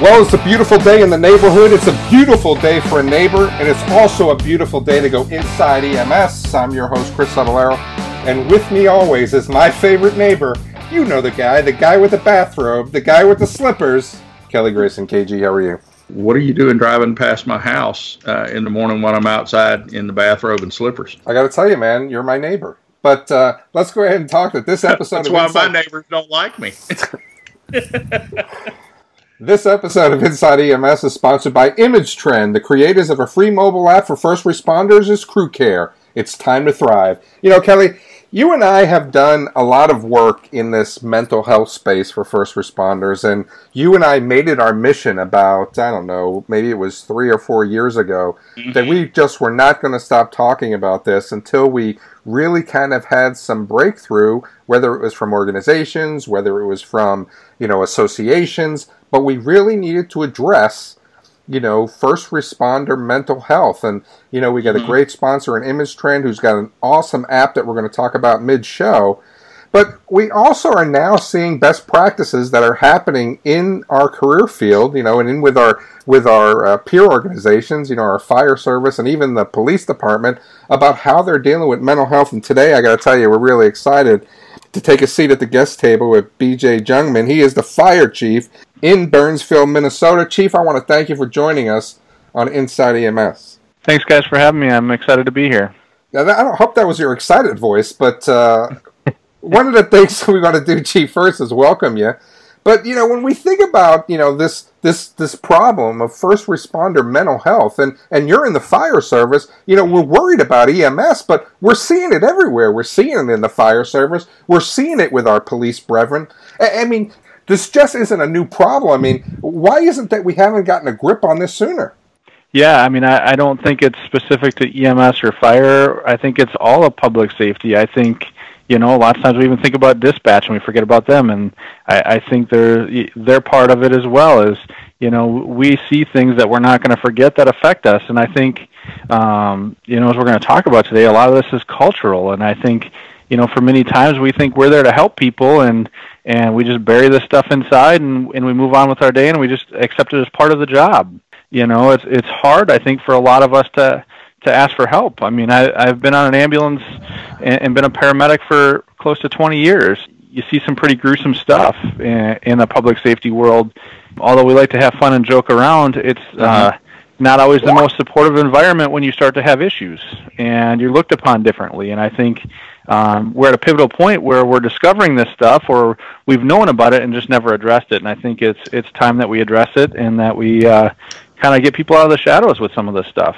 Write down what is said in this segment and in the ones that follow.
Well, it's a beautiful day in the neighborhood. It's a beautiful day for a neighbor, and it's also a beautiful day to go inside EMS. I'm your host, Chris Cebollero, and with me always is my favorite neighbor. You know the guy, the guy with the bathrobe, the guy with the slippers. Kelly Grayson, KG, how are you? What are you doing driving past my house uh, in the morning when I'm outside in the bathrobe and slippers? I got to tell you, man, you're my neighbor. But uh, let's go ahead and talk that this episode. That's why Inside... my neighbors don't like me. This episode of Inside EMS is sponsored by ImageTrend, the creators of a free mobile app for first responders is CrewCare. It's time to thrive. You know, Kelly, you and I have done a lot of work in this mental health space for first responders, and you and I made it our mission about, I don't know, maybe it was three or four years ago, mm-hmm. that we just were not going to stop talking about this until we really kind of had some breakthrough, whether it was from organizations, whether it was from, you know, associations but we really needed to address you know, first responder mental health. And, you know, we got a mm-hmm. great sponsor in ImageTrend who's got an awesome app that we're going to talk about mid show. But we also are now seeing best practices that are happening in our career field, you know, and in with our with our uh, peer organizations, you know, our fire service and even the police department about how they're dealing with mental health. And today, I got to tell you, we're really excited to take a seat at the guest table with BJ Jungmann. He is the fire chief in Burnsville, Minnesota. Chief, I want to thank you for joining us on Inside EMS. Thanks, guys, for having me. I'm excited to be here. Now, I don't hope that was your excited voice, but uh, one of the things we want to do, Chief, first is welcome you. But you know, when we think about you know this this this problem of first responder mental health, and and you're in the fire service, you know, we're worried about EMS, but we're seeing it everywhere. We're seeing it in the fire service. We're seeing it with our police brethren. I, I mean, this just isn't a new problem. I mean, why isn't that we haven't gotten a grip on this sooner? Yeah, I mean, I, I don't think it's specific to EMS or fire. I think it's all of public safety. I think, you know, a lot of times we even think about dispatch and we forget about them, and I, I think they're they're part of it as well. Is you know, we see things that we're not going to forget that affect us, and I think, um, you know, as we're going to talk about today, a lot of this is cultural, and I think, you know, for many times we think we're there to help people, and and we just bury this stuff inside and, and we move on with our day and we just accept it as part of the job. You know, it's it's hard I think for a lot of us to to ask for help. I mean, I I've been on an ambulance and, and been a paramedic for close to 20 years. You see some pretty gruesome stuff in, in the public safety world. Although we like to have fun and joke around, it's uh, not always the most supportive environment when you start to have issues and you're looked upon differently. And I think um, we're at a pivotal point where we're discovering this stuff, or we've known about it and just never addressed it. And I think it's it's time that we address it and that we uh, kind of get people out of the shadows with some of this stuff.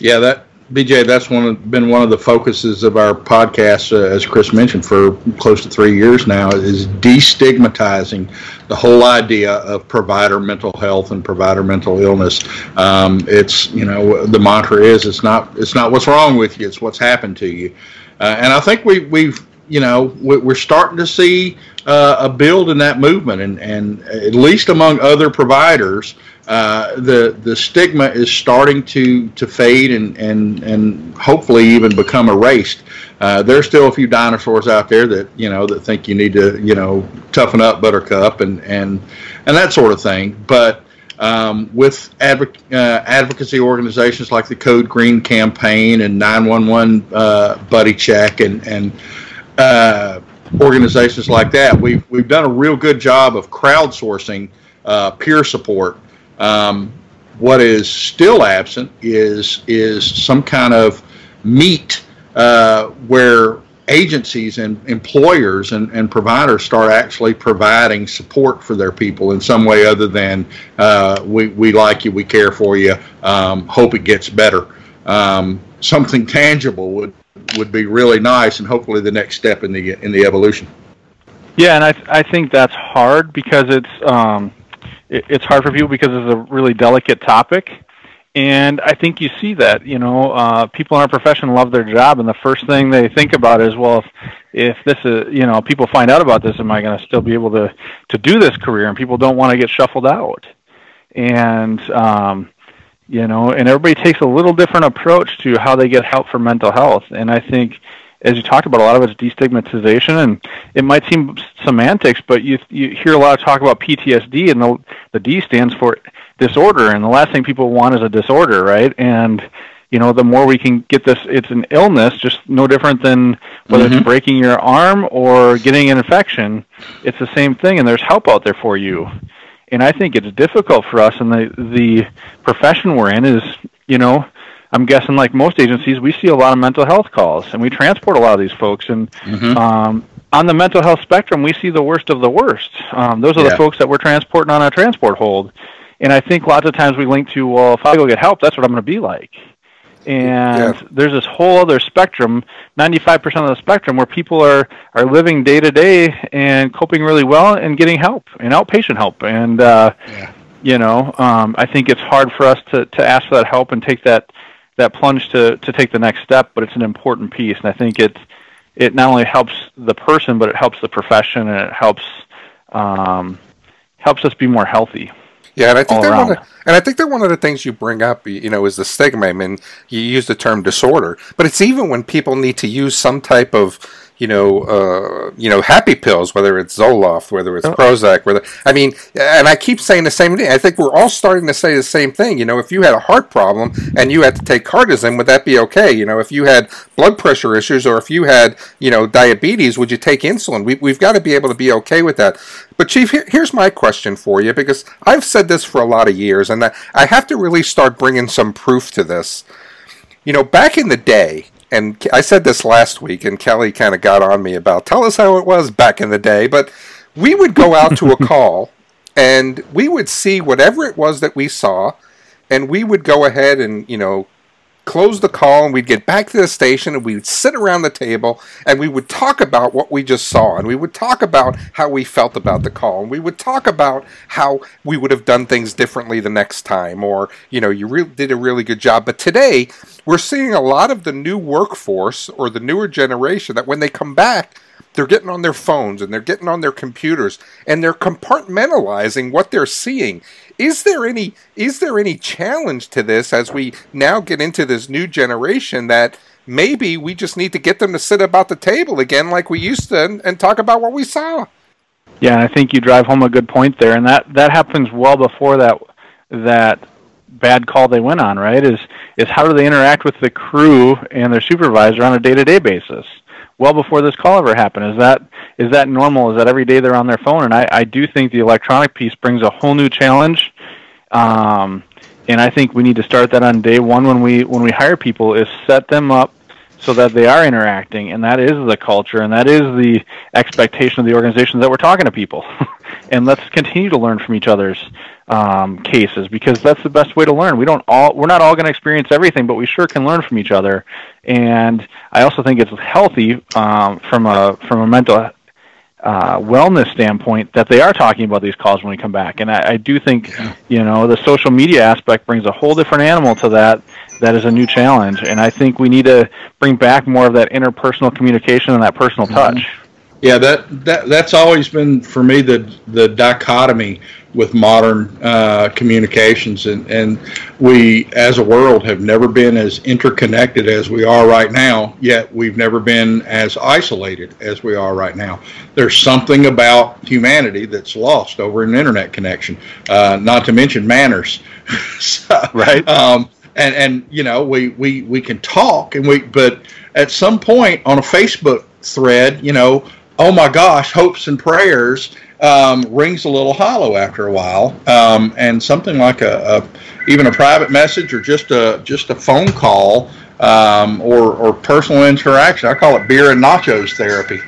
Yeah, that BJ, that's one of, been one of the focuses of our podcast, uh, as Chris mentioned, for close to three years now, is destigmatizing the whole idea of provider mental health and provider mental illness. Um, it's you know the mantra is it's not it's not what's wrong with you, it's what's happened to you. Uh, and I think we, we've, you know, we're starting to see uh, a build in that movement, and, and at least among other providers, uh, the the stigma is starting to to fade and and and hopefully even become erased. Uh, there's still a few dinosaurs out there that you know that think you need to you know toughen up, Buttercup, and and and that sort of thing. But um, with uh, advocacy organizations like the Code Green campaign and 911 uh, Buddy Check and and uh, organizations like that. We've we've done a real good job of crowdsourcing uh, peer support. Um, what is still absent is is some kind of meet uh, where agencies and employers and, and providers start actually providing support for their people in some way other than uh, we, we like you, we care for you, um, hope it gets better. Um, something tangible would would be really nice and hopefully the next step in the in the evolution. Yeah, and I I think that's hard because it's um, it, it's hard for people because it's a really delicate topic and I think you see that, you know, uh, people in our profession love their job, and the first thing they think about is, well, if, if this is, you know, people find out about this, am I going to still be able to to do this career? And people don't want to get shuffled out, and um, you know, and everybody takes a little different approach to how they get help for mental health. And I think as you talked about, a lot of it's destigmatization, and it might seem semantics, but you you hear a lot of talk about PTSD, and the the D stands for disorder, and the last thing people want is a disorder, right? And you know, the more we can get this, it's an illness, just no different than whether mm-hmm. it's breaking your arm or getting an infection. It's the same thing, and there's help out there for you. And I think it's difficult for us, and the the profession we're in is, you know, I'm guessing like most agencies, we see a lot of mental health calls, and we transport a lot of these folks. And mm-hmm. um, on the mental health spectrum, we see the worst of the worst. Um, those are yeah. the folks that we're transporting on a transport hold. And I think lots of times we link to, well, if I go get help, that's what I'm going to be like. And yeah. there's this whole other spectrum, 95% of the spectrum, where people are, are living day to day and coping really well and getting help and outpatient help. And, uh, yeah. you know, um, I think it's hard for us to, to ask for that help and take that that plunge to to take the next step, but it's an important piece, and I think it it not only helps the person, but it helps the profession, and it helps um, helps us be more healthy. Yeah, and I think that one, of, and I think that one of the things you bring up, you know, is the stigma. I mean, you use the term disorder, but it's even when people need to use some type of you know, uh, you know, happy pills, whether it's Zoloft, whether it's oh. Prozac, whether I mean, and I keep saying the same thing. I think we're all starting to say the same thing. You know, if you had a heart problem and you had to take Cardizem, would that be okay? You know, if you had blood pressure issues or if you had, you know, diabetes, would you take insulin? We, we've got to be able to be okay with that. But Chief, here, here's my question for you because I've said this for a lot of years, and I have to really start bringing some proof to this. You know, back in the day, and I said this last week, and Kelly kind of got on me about tell us how it was back in the day. But we would go out to a call, and we would see whatever it was that we saw, and we would go ahead and you know close the call and we'd get back to the station and we'd sit around the table and we would talk about what we just saw and we would talk about how we felt about the call and we would talk about how we would have done things differently the next time or you know you re- did a really good job but today we're seeing a lot of the new workforce or the newer generation that when they come back they're getting on their phones and they're getting on their computers and they're compartmentalizing what they're seeing. Is there any is there any challenge to this as we now get into this new generation that maybe we just need to get them to sit about the table again like we used to and, and talk about what we saw? Yeah, I think you drive home a good point there, and that that happens well before that that bad call they went on. Right? Is is how do they interact with the crew and their supervisor on a day to day basis? well before this call ever happened. Is that is that normal? Is that every day they're on their phone? And I, I do think the electronic piece brings a whole new challenge. Um, and I think we need to start that on day one when we when we hire people is set them up so that they are interacting and that is the culture and that is the expectation of the organization that we're talking to people and let's continue to learn from each other's um, cases because that's the best way to learn. We don't all we're not all going to experience everything, but we sure can learn from each other. And I also think it's healthy um, from a from a mental uh, wellness standpoint that they are talking about these calls when we come back. And I, I do think you know the social media aspect brings a whole different animal to that. That is a new challenge, and I think we need to bring back more of that interpersonal communication and that personal mm-hmm. touch. Yeah, that, that that's always been for me the the dichotomy with modern uh, communications, and and we as a world have never been as interconnected as we are right now. Yet we've never been as isolated as we are right now. There's something about humanity that's lost over an internet connection. Uh, not to mention manners, so, right? Um, and and you know we we we can talk and we but at some point on a Facebook thread, you know oh my gosh, hopes and prayers um, rings a little hollow after a while, um, and something like a, a, even a private message or just a just a phone call um, or or personal interaction. I call it beer and nachos therapy.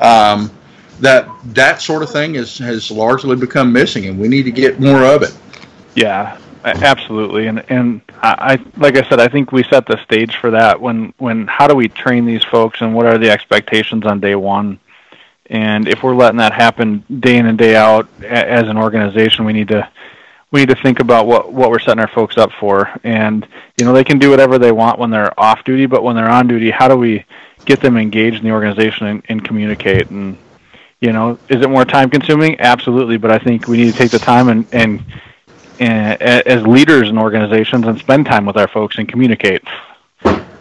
Um, that that sort of thing is has largely become missing, and we need to get more of it. Yeah, absolutely and and I, like i said i think we set the stage for that when when how do we train these folks and what are the expectations on day one and if we're letting that happen day in and day out as an organization, we need to we need to think about what what we're setting our folks up for. And you know, they can do whatever they want when they're off duty, but when they're on duty, how do we get them engaged in the organization and, and communicate? And you know, is it more time consuming? Absolutely, but I think we need to take the time and and, and as leaders in organizations and spend time with our folks and communicate.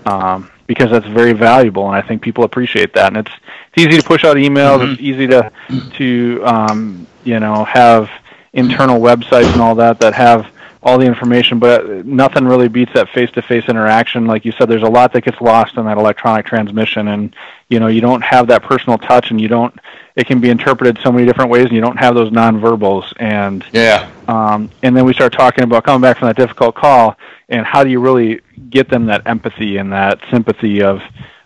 Um, because that's very valuable, and I think people appreciate that. And it's it's easy to push out emails. Mm-hmm. It's easy to to um, you know have internal websites and all that that have all the information, but nothing really beats that face-to-face interaction. Like you said, there's a lot that gets lost in that electronic transmission, and you know you don't have that personal touch, and you don't. It can be interpreted so many different ways, and you don't have those nonverbals. And yeah, um, and then we start talking about coming back from that difficult call, and how do you really get them that empathy and that sympathy of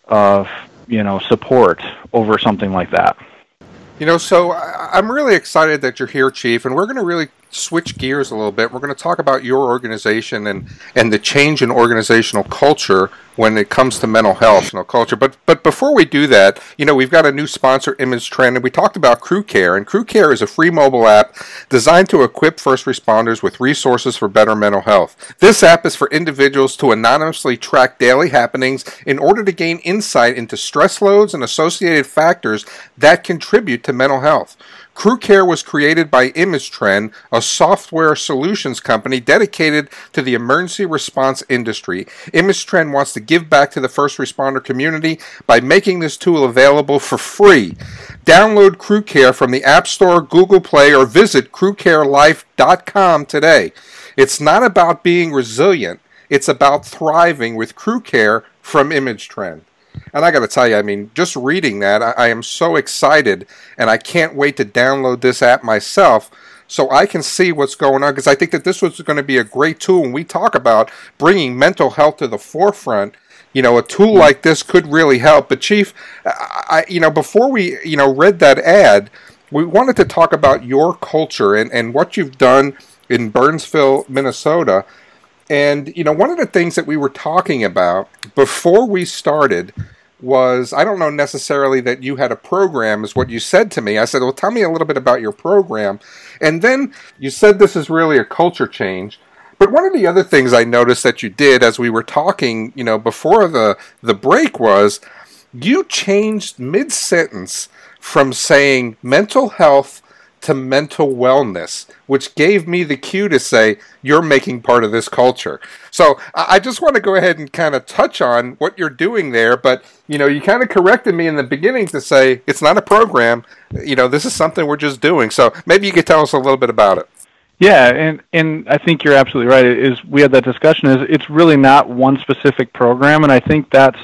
of you know support over something like that. You know, so I'm really excited that you're here, Chief, and we're going to really switch gears a little bit. We're going to talk about your organization and, and the change in organizational culture when it comes to mental health, know, culture. But but before we do that, you know, we've got a new sponsor, ImageTrend, and we talked about CrewCare. And CrewCare is a free mobile app designed to equip first responders with resources for better mental health. This app is for individuals to anonymously track daily happenings in order to gain insight into stress loads and associated factors that contribute to mental health. CrewCare was created by ImageTrend, a software solutions company dedicated to the emergency response industry. ImageTrend wants to give back to the first responder community by making this tool available for free. Download CrewCare from the App Store, Google Play, or visit crewcarelife.com today. It's not about being resilient, it's about thriving with CrewCare from ImageTrend. And I got to tell you, I mean, just reading that, I, I am so excited, and I can't wait to download this app myself so I can see what's going on because I think that this was going to be a great tool. When we talk about bringing mental health to the forefront, you know, a tool mm-hmm. like this could really help. But Chief, I, you know, before we, you know, read that ad, we wanted to talk about your culture and, and what you've done in Burnsville, Minnesota. And, you know, one of the things that we were talking about before we started was I don't know necessarily that you had a program, is what you said to me. I said, Well, tell me a little bit about your program. And then you said this is really a culture change. But one of the other things I noticed that you did as we were talking, you know, before the, the break was you changed mid sentence from saying mental health to mental wellness, which gave me the cue to say, you're making part of this culture. So I just want to go ahead and kind of touch on what you're doing there. But, you know, you kind of corrected me in the beginning to say it's not a program. You know, this is something we're just doing. So maybe you could tell us a little bit about it. Yeah, and and I think you're absolutely right. Is we had that discussion. Is it's really not one specific program, and I think that's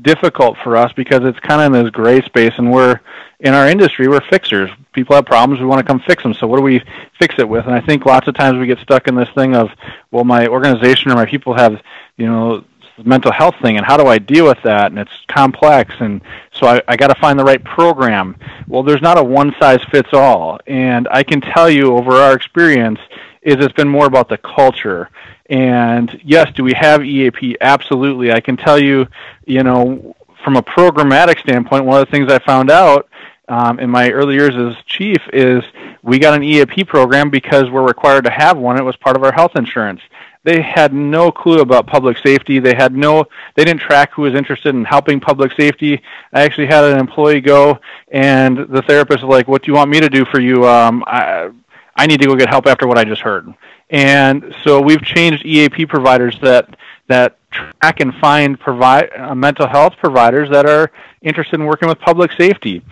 difficult for us because it's kind of in this gray space, and we're in our industry, we're fixers. People have problems, we want to come fix them. So what do we fix it with? And I think lots of times we get stuck in this thing of, well, my organization or my people have, you know, mental health thing, and how do I deal with that? And it's complex, and so I, I got to find the right program. Well, there's not a one size fits all, and I can tell you over our experience is it's been more about the culture. And yes, do we have EAP? Absolutely. I can tell you, you know, from a programmatic standpoint, one of the things I found out um, in my early years as chief is we got an EAP program because we're required to have one. It was part of our health insurance. They had no clue about public safety. They had no, they didn't track who was interested in helping public safety. I actually had an employee go, and the therapist was like, "What do you want me to do for you? Um, I, I need to go get help after what I just heard." And so we've changed EAP providers that that track and find provide uh, mental health providers that are interested in working with public safety.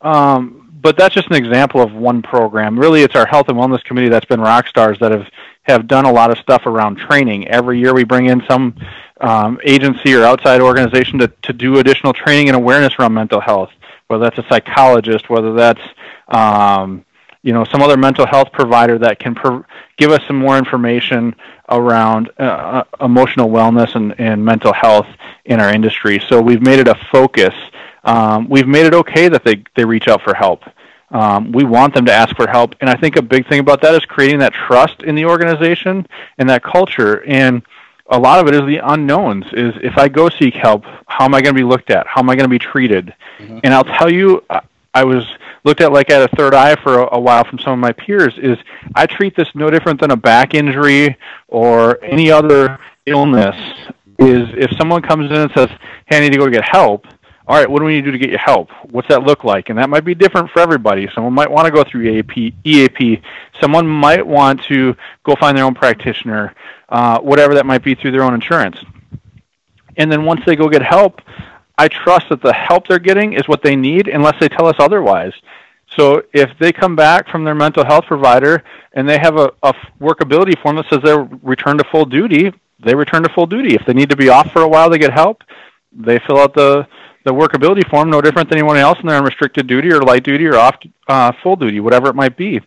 Um, but that's just an example of one program. Really, it's our health and wellness committee that's been rock stars that have have done a lot of stuff around training. Every year, we bring in some um, agency or outside organization to to do additional training and awareness around mental health. Whether that's a psychologist, whether that's um, you know some other mental health provider that can pro- give us some more information around uh, uh, emotional wellness and, and mental health in our industry. So we've made it a focus um, we've made it okay that they, they reach out for help. Um, we want them to ask for help. And I think a big thing about that is creating that trust in the organization and that culture. And a lot of it is the unknowns is if I go seek help, how am I going to be looked at? How am I going to be treated? Mm-hmm. And I'll tell you, I was looked at like at a third eye for a, a while from some of my peers is I treat this no different than a back injury or any other illness is if someone comes in and says, hey, I need to go get help, all right, what do we need to do to get you help? What's that look like? And that might be different for everybody. Someone might want to go through EAP. EAP. Someone might want to go find their own practitioner, uh, whatever that might be through their own insurance. And then once they go get help, I trust that the help they're getting is what they need unless they tell us otherwise. So if they come back from their mental health provider and they have a, a workability form that says they're return to full duty, they return to full duty. If they need to be off for a while, they get help. They fill out the the workability form, no different than anyone else, and they're on restricted duty or light duty or off uh, full duty, whatever it might be.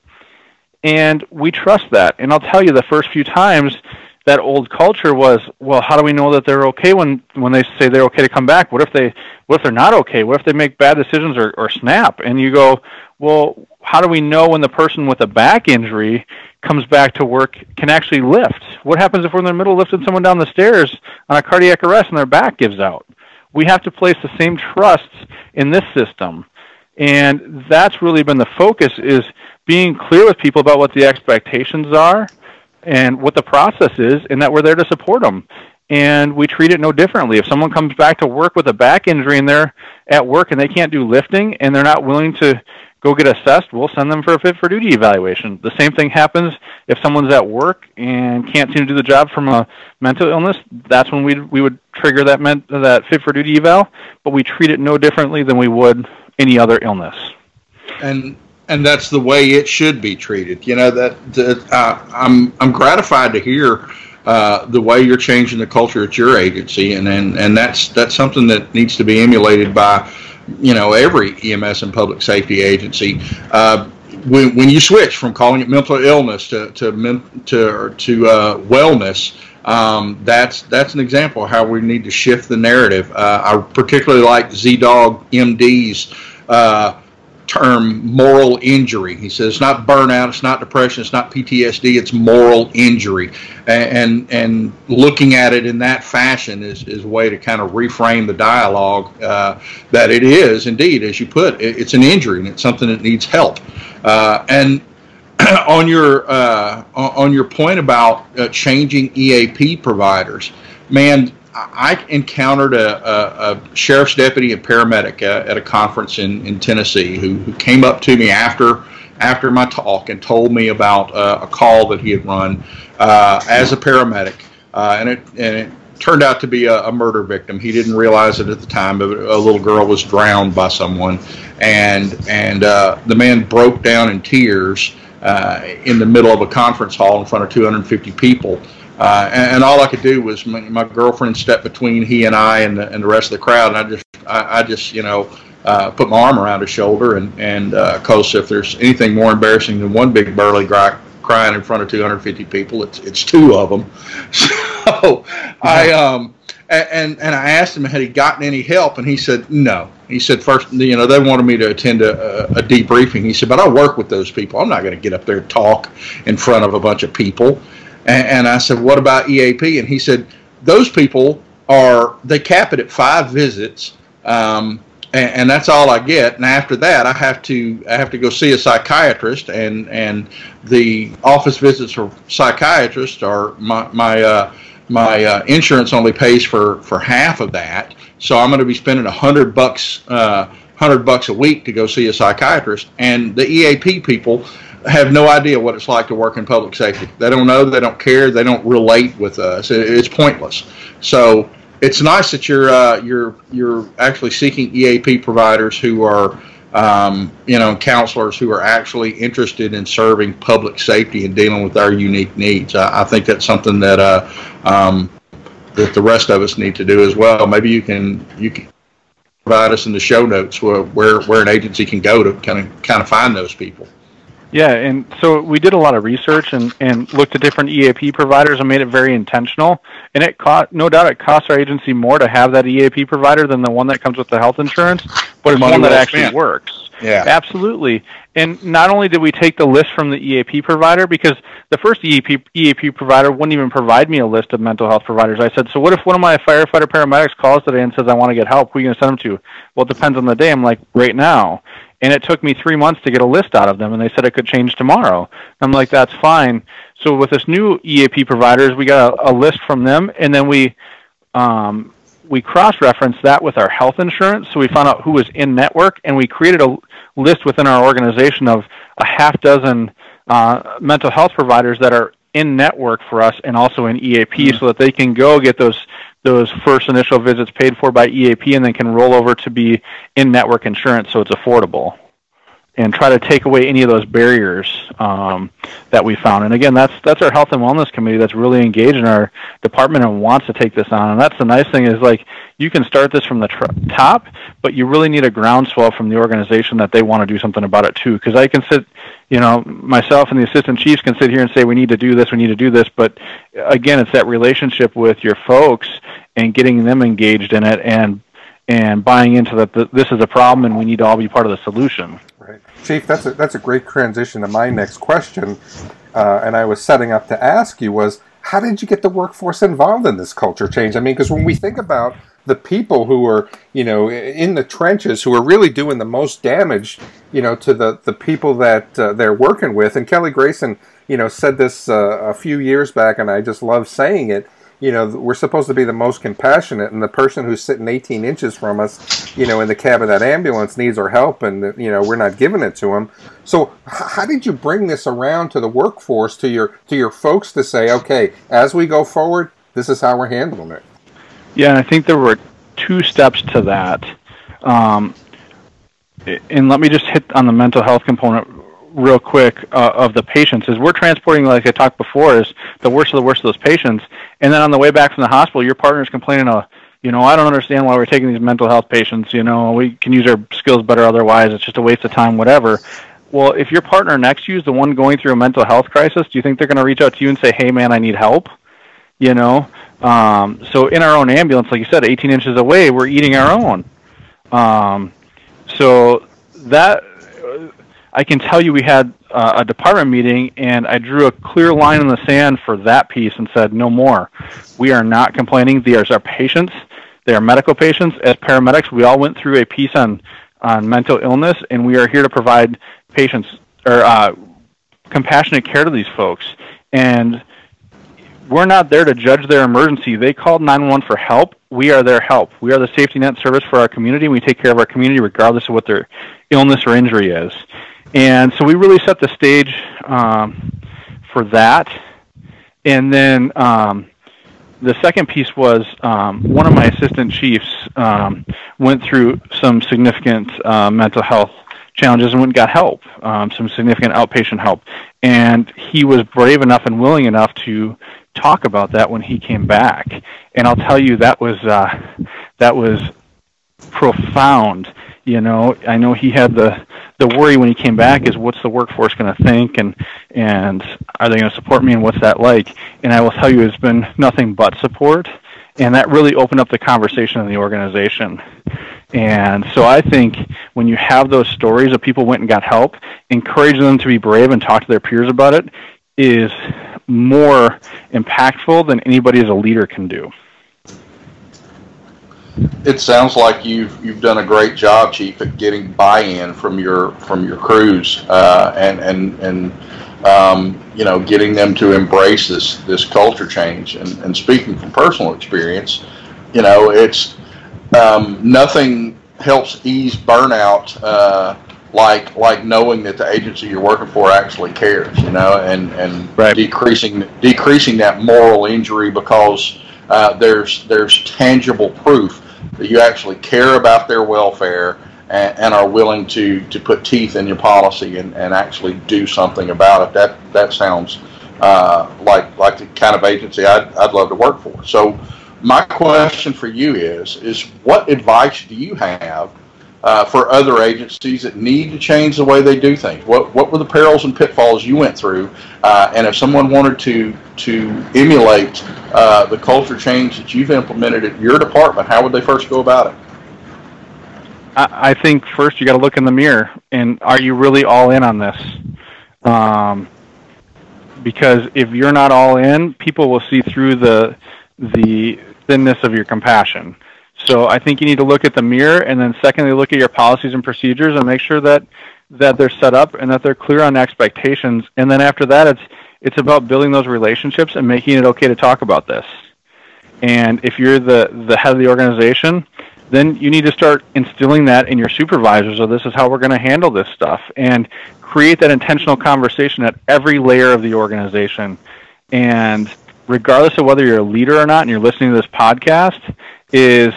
And we trust that. And I'll tell you, the first few times, that old culture was, well, how do we know that they're okay when when they say they're okay to come back? What if they what if they're not okay? What if they make bad decisions or, or snap? And you go, well, how do we know when the person with a back injury comes back to work can actually lift? What happens if we're in the middle of lifting someone down the stairs on a cardiac arrest and their back gives out? We have to place the same trust in this system. And that's really been the focus is being clear with people about what the expectations are and what the process is and that we're there to support them and we treat it no differently. If someone comes back to work with a back injury and they're at work and they can't do lifting and they're not willing to go get assessed, we'll send them for a fit for duty evaluation. The same thing happens if someone's at work and can't seem to do the job from a mental illness. That's when we we would trigger that ment- that fit for duty eval, but we treat it no differently than we would any other illness. And and that's the way it should be treated. You know that, that uh, I'm I'm gratified to hear uh, the way you're changing the culture at your agency, and, and and that's that's something that needs to be emulated by you know every EMS and public safety agency. Uh, when, when you switch from calling it mental illness to to to to uh, wellness, um, that's that's an example of how we need to shift the narrative. Uh, I particularly like ZDogg MD's uh, term moral injury. He says it's not burnout, it's not depression, it's not PTSD, it's moral injury. And and, looking at it in that fashion is, is a way to kind of reframe the dialogue uh, that it is indeed, as you put, it, it's an injury and it's something that needs help. Uh, and on your uh, on your point about uh, changing EAP providers, man, I encountered a, a, a, sheriff's deputy and paramedic at, at a conference in, in Tennessee who, who, came up to me after after my talk and told me about uh, a call that he had run uh, as a paramedic, uh, and it and it turned out to be a, a, murder victim. He didn't realize it at the time, but a little girl was drowned by someone, and and uh, the man broke down in tears uh, in the middle of a conference hall in front of 250 people. Uh, and, and, all I could do was my, my, girlfriend stepped between he and I and the, and the rest of the crowd, and I just I, I just you know uh, put my arm around his shoulder, and and uh, cause if there's anything more embarrassing than one big burly guy crying in front of 250 people, it's it's two of them. So I um and and I asked him had he gotten any help, and he said no. He said first, you know, they wanted me to attend a, a debriefing. He said, but I work with those people. I'm not going to get up there and talk in front of a bunch of people. And, and I said, what about EAP? And he said, those people are, they cap it at five visits. Um, and, and, that's all I get. And after that, I have to I have to go see a psychiatrist, and and the office visits for psychiatrists are my my uh, my uh, insurance only pays for for half of that. So I'm going to be spending a hundred bucks uh, hundred bucks a week to go see a psychiatrist, and the EAP people have no idea what it's like to work in public safety. They don't know, they don't care, they don't relate with us. It's pointless. So it's nice that you're uh, you're you're actually seeking EAP providers who are um, you know counselors who are actually interested in serving public safety and dealing with our unique needs. I, I think that's something that uh, um, that the rest of us need to do as well. Maybe you can you can provide us in the show notes where where, where an agency can go to kind of kind of find those people. Yeah, and so we did a lot of research and, and looked at different EAP providers and made it very intentional. And it cost, no doubt, it costs our agency more to have that EAP provider than the one that comes with the health insurance, but it's one that actually spent. works. Yeah, absolutely. And not only did we take the list from the EAP provider, because the first EAP EAP provider wouldn't even provide me a list of mental health providers. I said, so what if one of my firefighter paramedics calls today and says I want to get help? Who are you going to send them to? Well, it depends on the day. I'm like, right now and it took me three months to get a list out of them and they said it could change tomorrow. I'm like that's fine. So with this new eap providers we got a, a list from them and then we um, we cross-referenced that with our health insurance. So we found out who was in network and we created a list within our organization of a half dozen uh, mental health providers that are in network for us and also in EAP mm-hmm. so that they can go get those those first initial visits paid for by EAP and then can roll over to be in network insurance so it's affordable and try to take away any of those barriers um, that we found. And again, that's that's our health and wellness committee that's really engaged in our department and wants to take this on. And that's the nice thing is like you can start this from the tr- top, but you really need a groundswell from the organization that they want to do something about it too. Because I can sit, you know, myself and the assistant chiefs can sit here and say we need to do this, we need to do this, but again, it's that relationship with your folks and getting them engaged in it and and buying into that this is a problem and we need to all be part of the solution. Right, Chief. That's a, that's a great transition to my next question, uh, and I was setting up to ask you was how did you get the workforce involved in this culture change? I mean, because when we think about the people who are you know in the trenches who are really doing the most damage you know to the the people that uh, they're working with and kelly grayson you know said this uh, a few years back and i just love saying it you know, we're supposed to be the most compassionate, and the person who's sitting 18 inches from us, you know, in the cab of that ambulance needs our help, and you know, we're not giving it to them. So, how did you bring this around to the workforce, to your to your folks, to say, okay, as we go forward, this is how we're handling it? Yeah, I think there were two steps to that. Um, and let me just hit on the mental health component real quick uh, of the patients is we're transporting, like I talked before, is the worst of the worst of those patients. And then on the way back from the hospital, your partner's complaining, uh, you know, I don't understand why we're taking these mental health patients. You know, we can use our skills better otherwise. It's just a waste of time, whatever. Well, if your partner next to you is the one going through a mental health crisis, do you think they're going to reach out to you and say, hey, man, I need help? You know? Um, so in our own ambulance, like you said, 18 inches away, we're eating our own. Um, so that I can tell you we had uh, a department meeting and I drew a clear line in the sand for that piece and said, no more. We are not complaining. These are patients. They are medical patients. As paramedics, we all went through a piece on, on mental illness and we are here to provide patients or uh, compassionate care to these folks. And we're not there to judge their emergency. They called 911 for help. We are their help. We are the safety net service for our community. We take care of our community regardless of what their illness or injury is. And so we really set the stage um, for that. And then um, the second piece was um, one of my assistant chiefs um, went through some significant uh, mental health challenges and went and got help, um, some significant outpatient help. And he was brave enough and willing enough to talk about that when he came back. And I'll tell you that was uh, that was profound. You know, I know he had the the worry when he came back is what's the workforce going to think and and are they going to support me and what's that like? And I will tell you, it's been nothing but support, and that really opened up the conversation in the organization. And so I think when you have those stories of people went and got help, encourage them to be brave and talk to their peers about it is more impactful than anybody as a leader can do. It sounds like you've you've done a great job, Chief, at getting buy-in from your from your crews uh, and and and um, you know getting them to embrace this this culture change. And, and speaking from personal experience, you know it's um, nothing helps ease burnout uh, like like knowing that the agency you're working for actually cares, you know, and and right. decreasing decreasing that moral injury because uh, there's there's tangible proof that you actually care about their welfare and, and, are willing to, to put teeth in your policy and, and actually do something about it. That that sounds uh, like like the kind of agency I'd, I'd love to work for. So my question for you is is what advice do you have uh, for other agencies that need to change the way they do things? What what were the perils and pitfalls you went through? Uh, and if someone wanted to to emulate uh, the culture change that you've implemented at your department, how would they first go about it? I, I think first you got to look in the mirror and are you really all in on this? Um, because if you're not all in, people will see through the the thinness of your compassion. So I think you need to look at the mirror, and then secondly, look at your policies and procedures and make sure that that they're set up and that they're clear on expectations. And then after that, it's it's about building those relationships and making it okay to talk about this. And if you're the the head of the organization, then you need to start instilling that in your supervisors. Or this is how we're going to handle this stuff, and create that intentional conversation at every layer of the organization. And regardless of whether you're a leader or not and you're listening to this podcast, is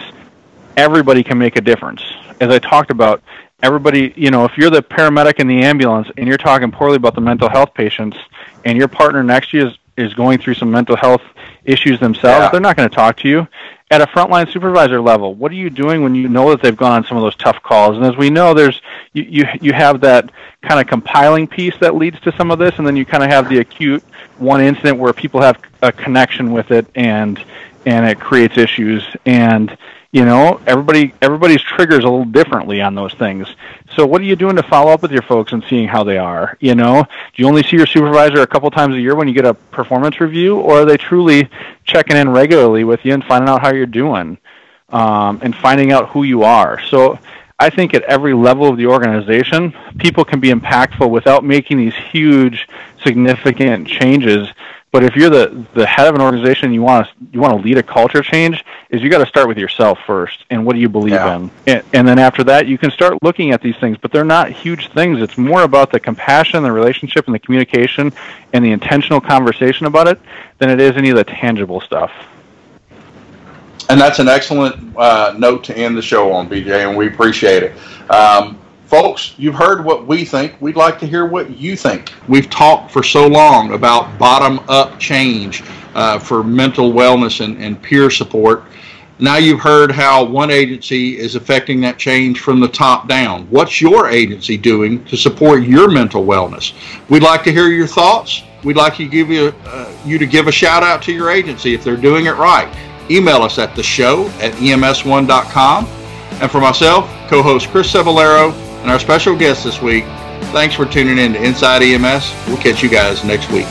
everybody can make a difference. As I talked about, everybody, you know, if you're the paramedic in the ambulance and you're talking poorly about the mental health patients and your partner next to you is, is going through some mental health issues themselves, yeah. they're not going to talk to you. At a frontline supervisor level, what are you doing when you know that they've gone on some of those tough calls? And as we know, there's you you, you have that kind of compiling piece that leads to some of this, and then you kind of have the acute one incident where people have a connection with it and and it creates issues and you know everybody everybody's triggers a little differently on those things. So what are you doing to follow up with your folks and seeing how they are you know? Do you only see your supervisor a couple times a year when you get a performance review or are they truly checking in regularly with you and finding out how you're doing um, and finding out who you are? So I think at every level of the organization, people can be impactful without making these huge, significant changes but if you're the the head of an organization, you want to you want to lead a culture change. Is you got to start with yourself first, and what do you believe yeah. in, and, and, then after that, you can start looking at these things. But they're not huge things. It's more about the compassion, the relationship, and the communication, and the intentional conversation about it than it is any of the tangible stuff. And that's an excellent uh, note to end the show on, BJ, and we appreciate it. Um, folks, you've heard what we think. We'd like to hear what you think. We've talked for so long about bottom up change uh, for mental wellness and, and peer support. Now you've heard how one agency is affecting that change from the top down. What's your agency doing to support your mental wellness? We'd like to hear your thoughts. We'd like to give you uh, you to give a shout out to your agency if they're doing it right. Email us at the show at ems1.com. And for myself, co-host Chris Cebollero, and our special guest this week. Thanks for tuning in to Inside EMS. We'll catch you guys next week.